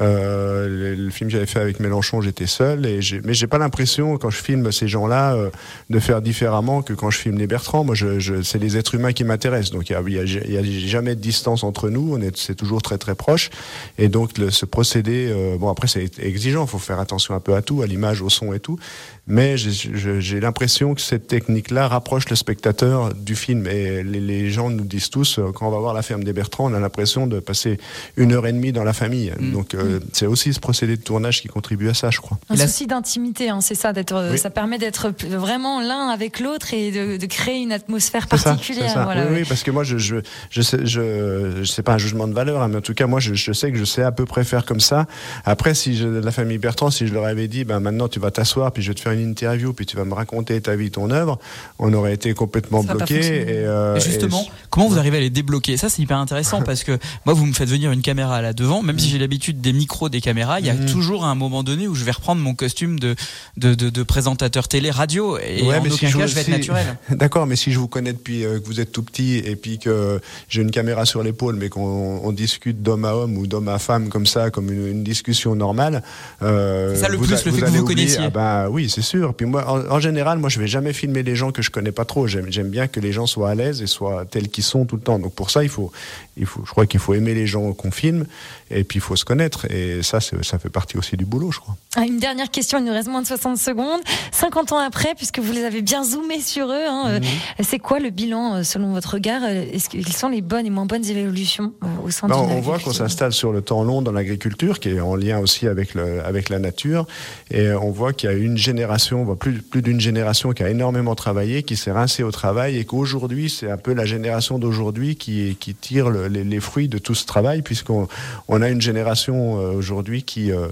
Euh, le, le film que j'avais fait avec Mélenchon, j'étais seul. Et j'ai, mais j'ai pas l'impression, quand je filme ces gens-là, euh, de faire différemment que quand je filme les Bertrand. Moi, je, je, c'est les êtres humains qui m'intéressent. Donc, il y a, a- a jamais de distance entre nous. On est, c'est toujours très, très proche. Et donc, le, ce procédé, euh, bon, après, c'est exigeant. Il faut faire attention un peu à tout, à l'image, au son et tout. Mais j'ai, l'impression que cette technique-là rapproche le spectateur du film. Et les, les gens nous disent tous, euh, quand on va voir la ferme des Bertrands, on a l'impression de passer une heure et demie dans la famille. Donc, euh, c'est aussi ce procédé de tournage qui contribue à ça, je crois. Un souci d'intimité, hein, c'est ça, d'être, euh, Oui. ça permet d'être vraiment l'un avec l'autre et de, de créer une atmosphère ça, particulière. c'est ça. voilà, oui, ouais. oui, parce que moi, je, je, je sais, je, je sais pas un jugement de valeur, hein, mais en tout cas, moi, je, je sais que je sais à peu près faire comme ça. Après, si je, la famille Bertrand, si je leur avais dit, ben maintenant, tu vas t'asseoir, puis je vais te faire une interview, puis tu vas me raconter ta vie, ton œuvre, on aurait été complètement Ça bloqué. Et, euh, Et justement, et- comment vous arrivez à les débloquer? Ça, c'est hyper intéressant parce que moi, vous me faites venir une caméra là devant, même si j'ai l'habitude des micros des caméras, il y a Mhm. toujours un moment donné où je vais reprendre mon costume de, de, de, de présentateur télé radio et Ouais, en mais aucun si cas, je vais être naturel. D'accord, mais si je vous connais depuis euh, que vous êtes tout petit et puis que j'ai une caméra sur l'épaule, mais qu'on on discute d'homme à homme ou d'homme à femme comme ça, comme une, une discussion normale. euh, C'est ça le vous plus, a- le fait que vous oublier- connaissiez. Ah bah oui, c'est sûr. Puis moi, en, en général, moi, je vais jamais filmer les gens que je connais pas trop. J'aime j'aime bien que les gens soient à l'aise et soient tels qu'ils sont tout le temps. Donc pour ça, il faut, il faut, je crois qu'il faut aimer les gens qu'on filme et puis il faut se connaître. Et ça, ça fait partie aussi du boulot, je crois. Ah, Une dernière question, il nous reste moins de 60 secondes. 50 ans après, puisque vous les avez bien zoomés sur eux, hein, euh, Mhm. c'est quoi le bilan euh, selon votre regard euh, Est-ce Quelles sont les bonnes et moins bonnes évolutions au sein Ben, d'une on voit qu'on agriculture s'installe sur le temps long dans l'agriculture, qui est en lien aussi avec, le, avec la nature. Et on voit qu'il y a une génération, plus, plus d'une génération qui a énormément travaillé, qui s'est rincée au travail, et qu'aujourd'hui, c'est un peu la génération d'aujourd'hui qui, qui tire le- les, les fruits de tout ce travail, puisqu'on on a une génération euh, aujourd'hui qui... euh,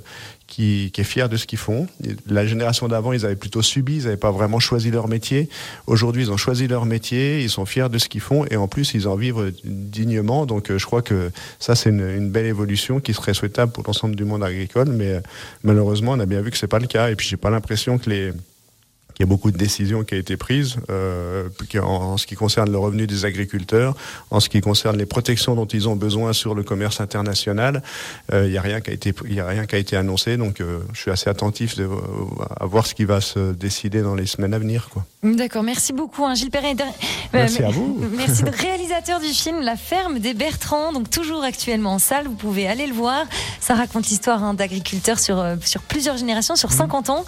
qui, qui est fière de ce qu'ils font. La génération d'avant, ils avaient plutôt subi, ils n'avaient pas vraiment choisi leur métier. Aujourd'hui, ils ont choisi leur métier, ils sont fiers de ce qu'ils font et en plus, ils en vivent dignement. Donc, euh, je crois que ça, c'est une, belle évolution qui serait souhaitable pour l'ensemble du monde agricole. Mais malheureusement, on a bien vu que c'est pas le cas. Et puis, j'ai pas l'impression que les qu'il y a beaucoup de décisions qui ont été prises euh, en, en ce qui concerne le revenu des agriculteurs, en ce qui concerne les protections dont ils ont besoin sur le commerce international. Euh, Il n'y a rien qui a été il y a rien qui a été annoncé, donc euh, je suis assez attentif de, à voir ce qui va se décider dans les semaines à venir. D'accord, merci beaucoup, hein, Gilles Perret. Merci à vous. Merci réalisateur du film La ferme des Bertrands, donc toujours actuellement en salle. Vous pouvez aller le voir. Ça raconte l'histoire hein, d'agriculteurs sur sur plusieurs générations, Mmh. sur 50 ans,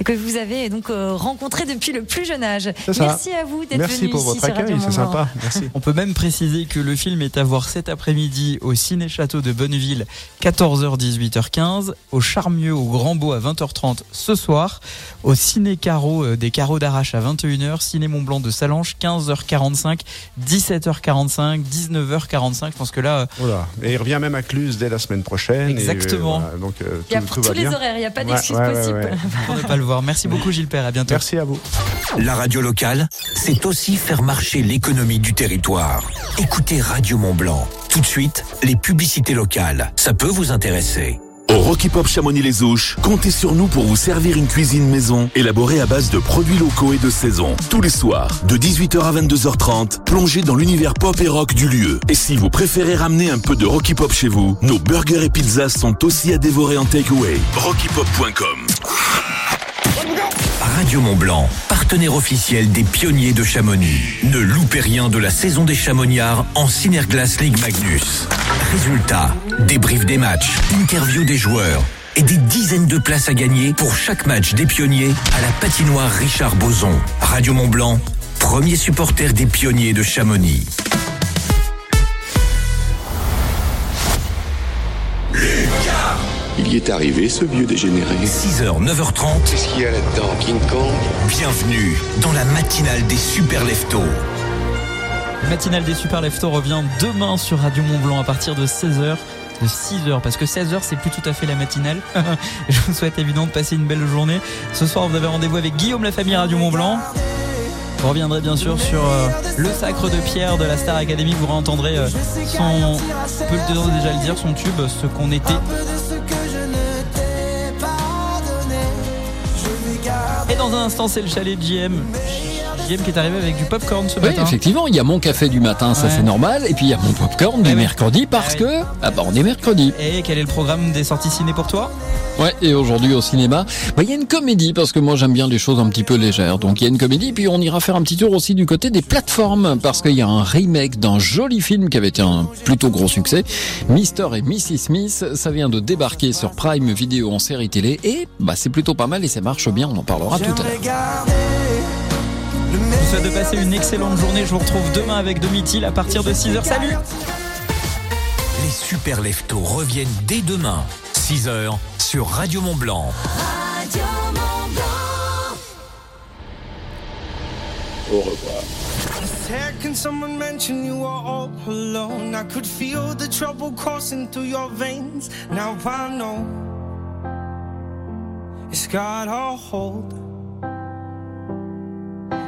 et que vous avez donc rencontré rencontré depuis le plus jeune âge. Merci à vous d'être Merci venu pour ici votre sur accueil, c'est sympa. Merci. On peut même préciser que le film est à voir cet après-midi au Ciné Château de Bonneville, 14h 18h15, au Charmieux au Grand Beau à 20h30 ce soir, au Ciné Carreau euh, des Carreaux d'Arrache à 21h, Ciné Mont Blanc de Salange 15h45, 17h45, 19h45. Je pense que là, euh, Voilà. Et il revient même à Cluse dès la semaine prochaine. Exactement. euh, voilà, donc, euh, Il y a pour tous les bien. horaires, il n'y a pas d'excuse ouais, ouais, possible. ouais. pour ne pas le voir. Merci beaucoup Gilles Père, à bientôt. Merci à vous. La radio locale, c'est aussi faire marcher l'économie du territoire. Écoutez Radio Mont Blanc. Tout de suite, les publicités locales. Ça peut vous intéresser. Au Rocky Pop Chamonix-les-Ouches, comptez sur nous pour vous servir une cuisine maison élaborée à base de produits locaux et de saison. Tous les soirs, de 18h à 22h30, plongez dans l'univers pop et rock du lieu. Et si vous préférez ramener un peu de Rocky Pop chez vous, nos burgers et pizzas sont aussi à dévorer en takeaway. RockyPop.com Radio Mont Blanc, partenaire officiel des pionniers de Chamonix. Ne loupez rien de la saison des Chamonniards en Synerglass League Magnus. Résultats, débrief des matchs, interview des joueurs et des dizaines de places à gagner pour chaque match des pionniers à la patinoire Richard Boson. Radio Mont Blanc, premier supporter des pionniers de Chamonix. Il y est arrivé, ce vieux dégénéré. 6h, 9h30. Qu'est-ce qu'il y a là-dedans, King Kong? Bienvenue dans la matinale des super leftos. Matinale des Super Leftos revient demain sur Radio Mont Blanc à partir de 16h. De 6h, parce que 16h c'est plus tout à fait la matinale. Je vous souhaite évidemment de passer une belle journée. Ce soir vous avez rendez-vous avec Guillaume la famille Radio Mont Blanc. Vous reviendrez bien sûr sur euh, le sacre de Pierre de la Star Academy. Vous entendrez euh, son, on peut déjà le dire, son tube, ce qu'on était. Dans instant c'est le chalet de JM. Qui est arrivé avec du popcorn ce Oui, matin. effectivement, il y a mon café du matin, ça Ouais. c'est normal, et puis il y a mon popcorn du mercredi parce que ah bah on est mercredi. Et quel est le programme des sorties ciné pour toi? Ouais, et aujourd'hui au cinéma, bah, il y a une comédie parce que moi j'aime bien les choses un petit peu légères. Donc il y a une comédie, puis on ira faire un petit tour aussi du côté des plateformes parce qu'il y a un remake d'un joli film qui avait été un plutôt gros succès, Mr et Mrs Smith. Ça vient de débarquer sur Prime Video en série télé et bah c'est plutôt pas mal et ça marche bien. On en parlera tout à l'heure. Je vous souhaite de passer une excellente journée. Je vous retrouve demain avec Domitil à partir de 6h. Salut Les super leftos reviennent dès demain, 6h, sur Radio Mont Blanc. Au revoir. Second someone mention you are all alone? I could feel the trouble coursing through your veins. Now I know it's got a hold.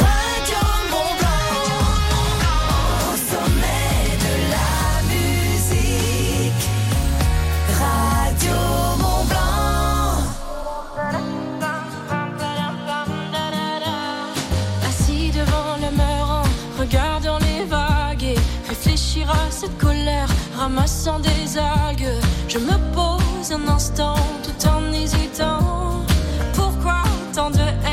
Radio Mont Blanc au sommet de la musique. Radio Mont Blanc. Assis devant le miroir, regardant les vagues et réfléchir à cette colère, ramassant des aiguilles. Je me pose un instant tendre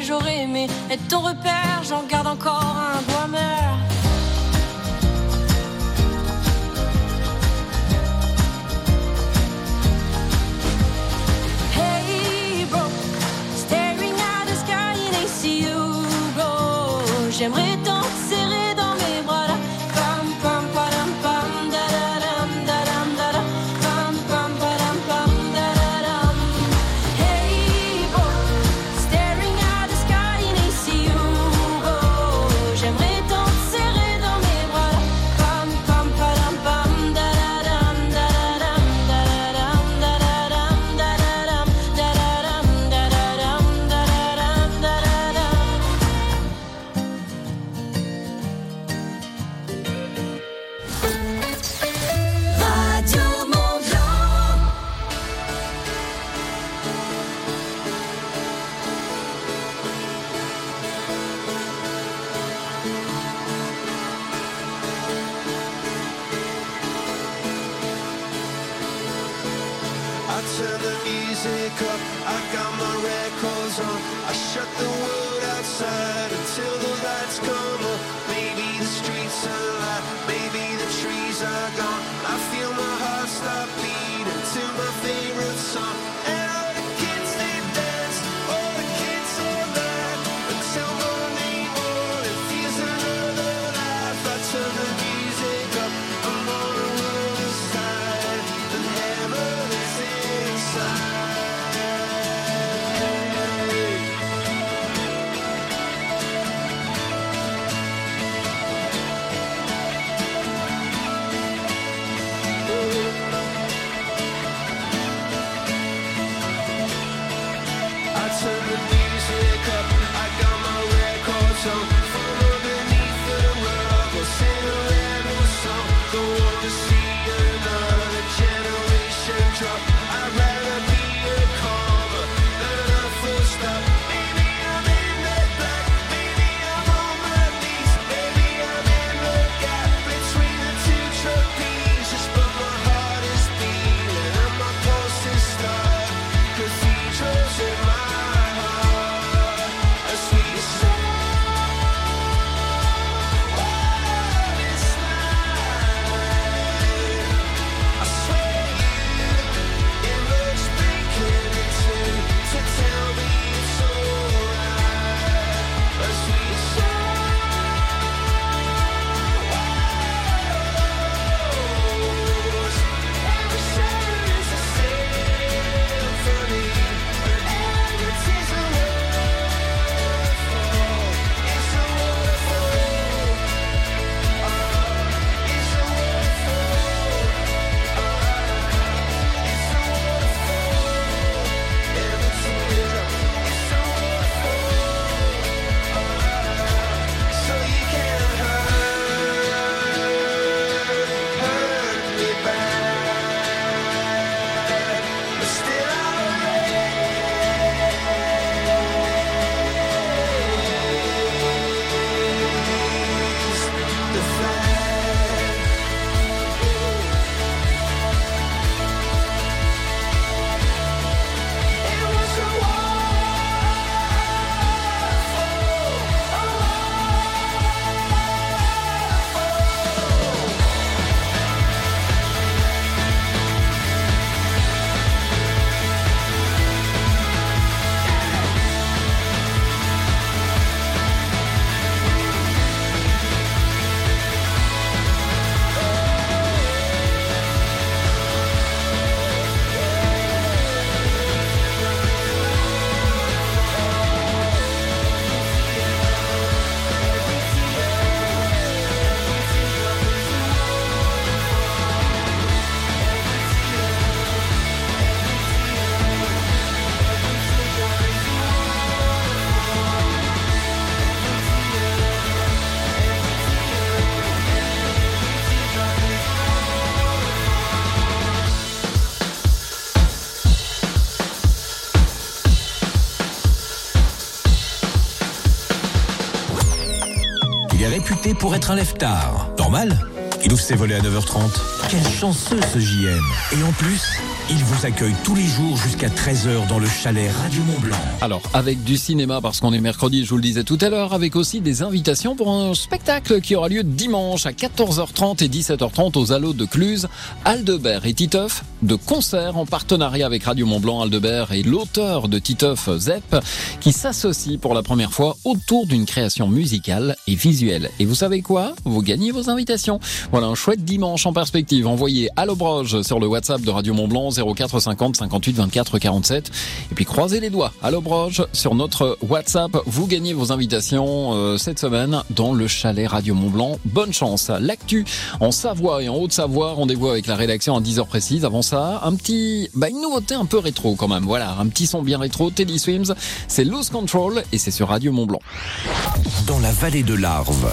j'aurais aimé être ton repère, j'en garde encore un. Un lève-tard. Normal Il ouvre ses volets à 9h30. Quel chanceux ce JM Et en plus, il vous accueille tous les jours jusqu'à 13h dans le chalet Radio Mont Blanc. Alors, avec du cinéma, parce qu'on est mercredi, je vous le disais tout à l'heure, avec aussi des invitations pour un spectacle qui aura lieu dimanche à 14h30 et 17h30 aux Allos de Cluse, Aldebert et Titeuf, de concert en partenariat avec Radio Mont Blanc, Aldebert et l'auteur de Titeuf, Zep, qui s'associent pour la première fois autour d'une création musicale et visuelle. Et vous savez quoi? Vous gagnez vos invitations. Voilà un chouette dimanche en perspective. Envoyez à l'obroge sur le WhatsApp de Radio Mont Blanc 04 50 58 24 47. Et puis croisez les doigts à l'obroge sur notre WhatsApp. Vous gagnez vos invitations euh, cette semaine dans le chalet Radio Mont Blanc. Bonne chance. L'actu en Savoie et en Haute-Savoie. Rendez-vous avec la rédaction à 10h précise. Avant ça, un petit, bah, une nouveauté un peu rétro quand même. Voilà, un petit son bien rétro. Teddy Swims. C'est Lose Control et c'est sur Radio Mont Blanc. Dans la vallée de l'Arve,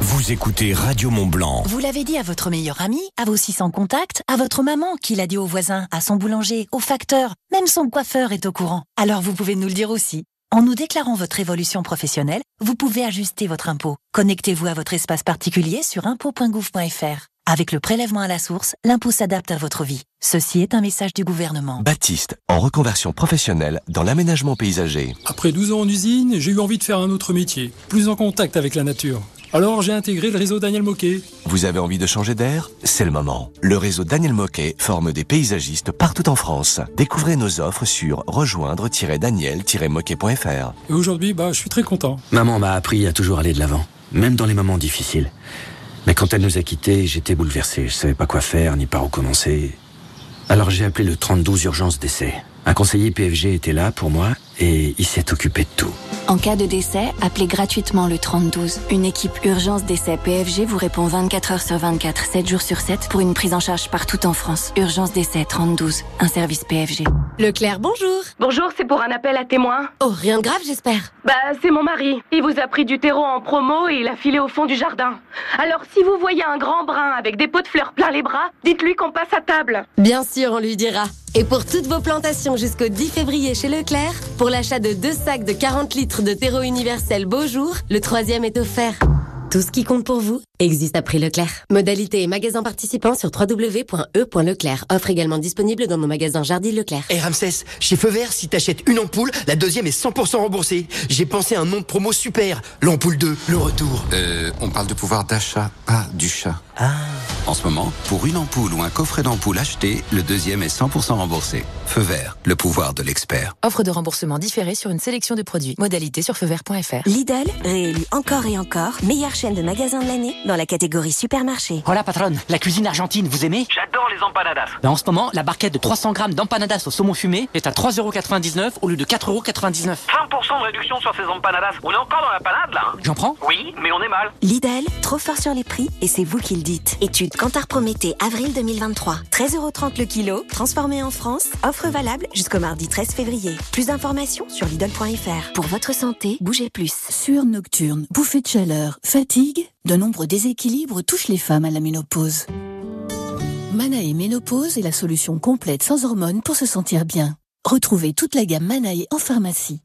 vous écoutez Radio Mont Blanc. Vous l'avez dit à votre meilleur ami, à vos 600 contacts, à votre maman, qui l'a dit au voisin, à son boulanger, au facteur, même son coiffeur est au courant. Alors vous pouvez nous le dire aussi. En nous déclarant votre évolution professionnelle, vous pouvez ajuster votre impôt. Connectez-vous à votre espace particulier sur impôt.gouv.fr. Avec le prélèvement à la source, l'impôt s'adapte à votre vie. Ceci est un message du gouvernement. Baptiste, en reconversion professionnelle dans l'aménagement paysager. Après 12 ans en usine, j'ai eu envie de faire un autre métier, plus en contact avec la nature. Alors j'ai intégré le réseau Daniel Moquet. Vous avez envie de changer d'air? C'est le moment. Le réseau Daniel Moquet forme des paysagistes partout en France. Découvrez nos offres sur rejoindre-daniel-moquet.fr. Et aujourd'hui, bah, je suis très content. Maman m'a appris à toujours aller de l'avant, même dans les moments difficiles. Mais quand elle nous a quittés, j'étais bouleversé. Je savais pas quoi faire, ni par où commencer. Alors j'ai appelé le 32 urgence d'essai. Un conseiller PFG était là pour moi et il s'est occupé de tout. En cas de décès, appelez gratuitement le 3012. Une équipe urgence décès PFG vous répond 24 heures sur 24, 7 jours sur 7 pour une prise en charge partout en France. Urgence décès 3012, un service PFG. Leclerc, bonjour. Bonjour, c'est pour un appel à témoin. Oh, rien de grave, j'espère. Bah, c'est mon mari. Il vous a pris du terreau en promo et il a filé au fond du jardin. Alors, si vous voyez un grand brun avec des pots de fleurs plein les bras, dites-lui qu'on passe à table. Bien sûr, on lui dira. Et pour toutes vos plantations jusqu'au 10 février chez Leclerc, pour l'achat de deux sacs de 40 litres de terreau universel Beaujour, le troisième est offert. Tout ce qui compte pour vous existe à prix Leclerc. Modalité et magasins participants sur www.e.leclerc. Offre également disponible dans nos magasins Jardy Leclerc. Et Ramsès, chez Feu Vert, si t'achètes une ampoule, la deuxième est 100% remboursée. J'ai pensé à un nom de promo super. L'ampoule 2, le retour. Euh, on parle de pouvoir d'achat, pas du chat. Ah. En ce moment, pour une ampoule ou un coffret d'ampoule acheté, le deuxième est 100% remboursé. Feu Vert, le pouvoir de l'expert. Offre de remboursement différé sur une sélection de produits. Modalité sur feuvert.fr. Lidl, réélu encore et encore, meilleure chaîne de magasins de l'année dans la catégorie supermarché. Voilà patronne, la cuisine argentine, vous aimez? J'adore les empanadas. Ben, En ce moment, la barquette de 300 grammes d'empanadas au saumon fumé est à 3,99€ au lieu de 4,99€. 20% de réduction sur ces empanadas. On est encore dans la panade là. hein J'en prends? Oui, mais on est mal. Lidl, trop fort sur les prix et c'est vous qui le dites. Étude Cantar Prométhée, avril 2023. 13,30€ le kilo, transformé en France. Offre valable jusqu'au mardi 13 février. Plus d'informations sur Lidl.fr. Pour votre santé, bougez plus. Sur nocturne, bouffée de chaleur, fatigue, de nombreux déséquilibres touchent les femmes à la ménopause. Manae Ménopause est la solution complète sans hormones pour se sentir bien. Retrouvez toute la gamme Manae en pharmacie.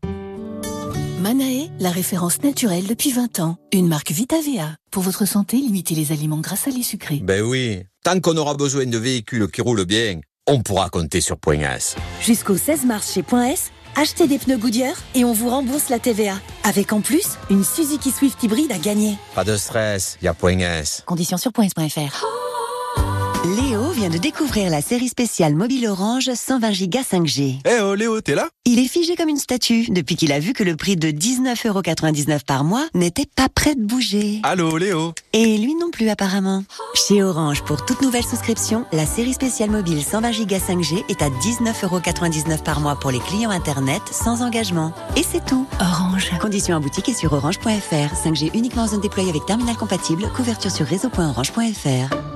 Manae, la référence naturelle depuis 20 ans. Une marque VitaVea. Pour votre santé, limitez les aliments gras salés sucrés. Ben oui, tant qu'on aura besoin de véhicules qui roulent bien, on pourra compter sur Point S. Jusqu'au 16 mars chez Point S, achetez des pneus Goodyear et on vous rembourse la TVA. Avec en plus, une Suzuki Swift hybride à gagner. Pas de stress, y a Point S. Conditions sur points.fr. Vient de découvrir la série spéciale mobile Orange 120 Go 5G. Eh oh Léo, t'es là? Il est figé comme une statue depuis qu'il a vu que le prix de 19,99€ par mois n'était pas prêt de bouger. Allô Léo? Et lui non plus apparemment. Chez Orange, pour toute nouvelle souscription, la série spéciale mobile 120 Go 5G est à 19,99€ par mois pour les clients Internet sans engagement. Et c'est tout. Orange. Conditions en boutique et sur orange.fr. 5G uniquement en zone déployée avec terminal compatible. Couverture sur réseau.orange.fr.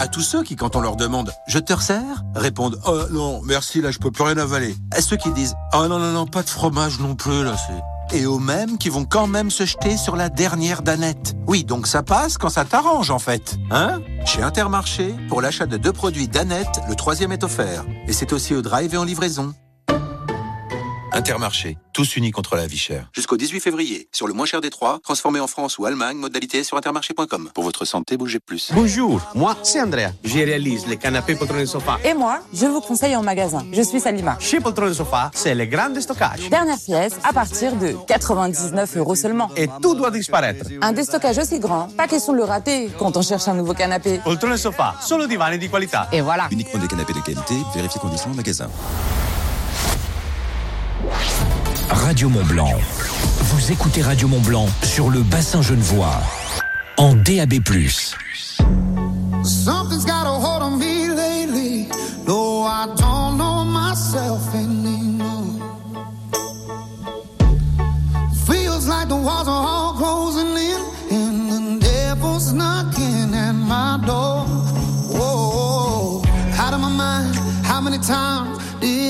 À tous ceux qui, quand on leur demande « Je te resserre ?» répondent « Oh non, merci, là je peux plus rien avaler. » À ceux qui disent « Oh non, non, non, pas de fromage non plus, là c'est... » Et aux mêmes qui vont quand même se jeter sur la dernière danette. Oui, donc ça passe quand ça t'arrange en fait. Hein? Chez Intermarché, pour l'achat de deux produits Danette, le troisième est offert. Et c'est aussi au drive et en livraison. Intermarché, tous unis contre la vie chère. Jusqu'au 18 février, sur le moins cher des trois, transformé en France ou Allemagne, modalité sur intermarché.com. Pour votre santé, bougez plus. Bonjour, moi c'est Andrea. Je réalise les canapés poltron sofa. Et moi, je vous conseille en magasin. Je suis Salima. Chez Poltron sofa, c'est le grand stockage. Dernière pièce à partir de 99 euros seulement. Et tout doit disparaître. Un déstockage aussi grand, pas question de le rater quand on cherche un nouveau canapé. Poltron sofa, solo divani di qualità. Et voilà. Uniquement des canapés de qualité, vérifiez conditions en magasin. Radio Mont Blanc. Vous écoutez Radio Mont Blanc sur le bassin Genevois. En DAB+. Something's got a hold on me lately. No, I don't know myself anymore. Feels like the walls are all closing in, and the devil's knocking at my door. Whoa, out of my mind. How many times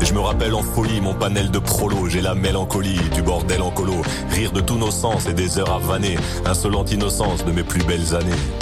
Et je me rappelle en folie mon panel de prolo. J'ai la mélancolie du bordel en colo. Rire de tous nos sens et des heures à vanner. Insolente innocence de mes plus belles années.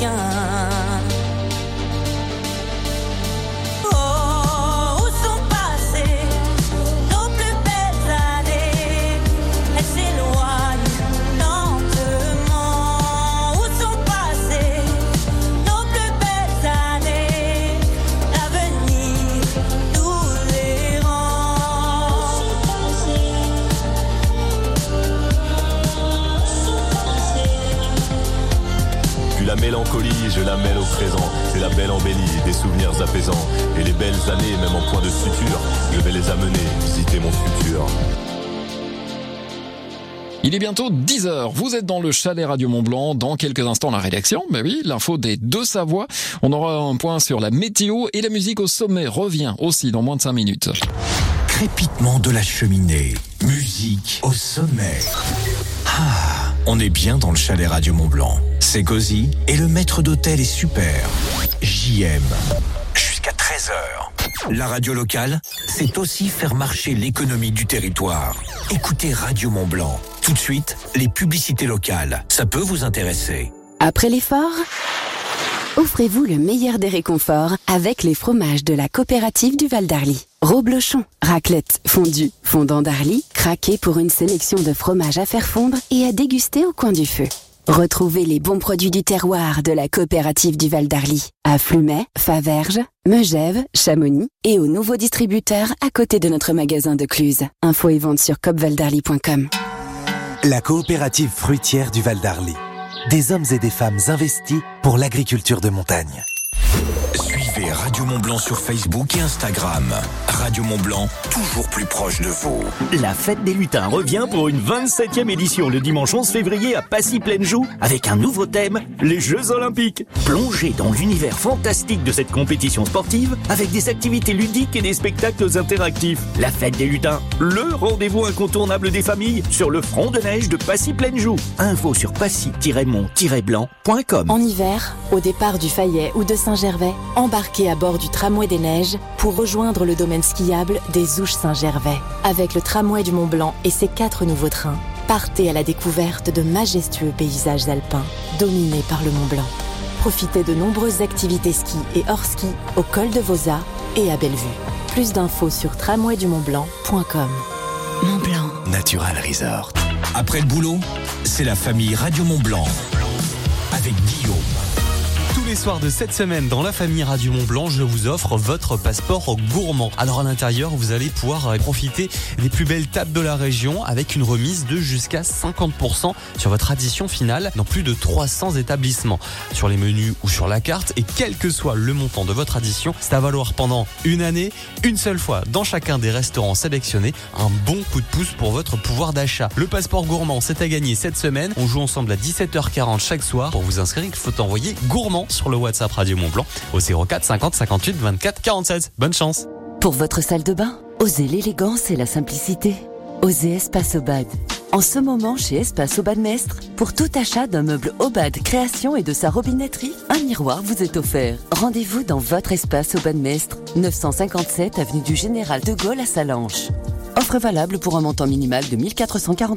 young. souvenirs apaisants et les belles années, même en point de suture, je vais les amener visiter mon futur. Il est bientôt 10h, vous êtes dans le chalet Radio Mont Blanc, dans quelques instants la rédaction, mais oui, l'info des deux Savoie, on aura un point sur la météo et la musique au sommet revient aussi dans moins de 5 minutes. Crépitement de la cheminée, musique au sommet. Ah, on est bien dans le chalet Radio Mont Blanc. C'est cosy et le maître d'hôtel est super. JM. Jusqu'à 13h. La radio locale, c'est aussi faire marcher l'économie du territoire. Écoutez Radio Mont Blanc. Tout de suite, les publicités locales. Ça peut vous intéresser. Après l'effort, offrez-vous le meilleur des réconforts avec les fromages de la coopérative du Val d'Arly. Roblochon, raclette, fondue, fondant d'Arly, craqué pour une sélection de fromages à faire fondre et à déguster au coin du feu. Retrouvez les bons produits du terroir de la coopérative du Val d'Arly à Flumet, Faverges, Megève, Chamonix et aux nouveaux distributeurs à côté de notre magasin de Cluse. Info et vente sur copvaldarly.com. La coopérative fruitière du Val d'Arly. Des hommes et des femmes investis pour l'agriculture de montagne. Suivez Radio Mont Blanc sur Facebook et Instagram. Radio Mont Blanc, toujours plus proche de vous. La fête des lutins revient pour une 27e édition le dimanche 11 février à Passy-Plaine-Joux avec un nouveau thème, les Jeux Olympiques. Plongez dans l'univers fantastique de cette compétition sportive avec des activités ludiques et des spectacles interactifs. La fête des lutins, le rendez-vous incontournable des familles sur le front de neige de Passy-Plaine-Joux. Info sur passy-mont-blanc.com. En hiver, au départ du Fayet ou de Saint-Gervais, embarquez à bord du tramway des neiges pour rejoindre le domaine skiable des Ouches Saint-Gervais. Avec le tramway du Mont Blanc et ses quatre nouveaux trains, partez à la découverte de majestueux paysages alpins dominés par le Mont Blanc. Profitez de nombreuses activités ski et hors ski au col de Vosa et à Bellevue. Plus d'infos sur tramwaydumontblanc.com. Mont Blanc. Natural Resort. Après le boulot, c'est la famille Radio Mont Blanc. Avec Guillaume. Les soirs de cette semaine dans la famille Radio Mont Blanc, je vous offre votre passeport gourmand. Alors à l'intérieur, vous allez pouvoir profiter des plus belles tables de la région avec une remise de jusqu'à 50% sur votre addition finale dans plus de 300 établissements. Sur les menus ou sur la carte et quel que soit le montant de votre addition, c'est à valoir pendant une année, une seule fois dans chacun des restaurants sélectionnés, un bon coup de pouce pour votre pouvoir d'achat. Le passeport gourmand, c'est à gagner cette semaine. On joue ensemble à 17h40 chaque soir. Pour vous inscrire, il faut envoyer gourmand sur le WhatsApp Radio Mont Blanc au 04 50 58 24 47. Bonne chance. Pour votre salle de bain, osez l'élégance et la simplicité. Osez Espace Obad. En ce moment, chez Espace Obad Mestre, pour tout achat d'un meuble Obad création et de sa robinetterie, un miroir vous est offert. Rendez-vous dans votre espace Obad Mestre, 957 avenue du Général de Gaulle à Salanches. Offre valable pour un montant minimal de 1440 euros.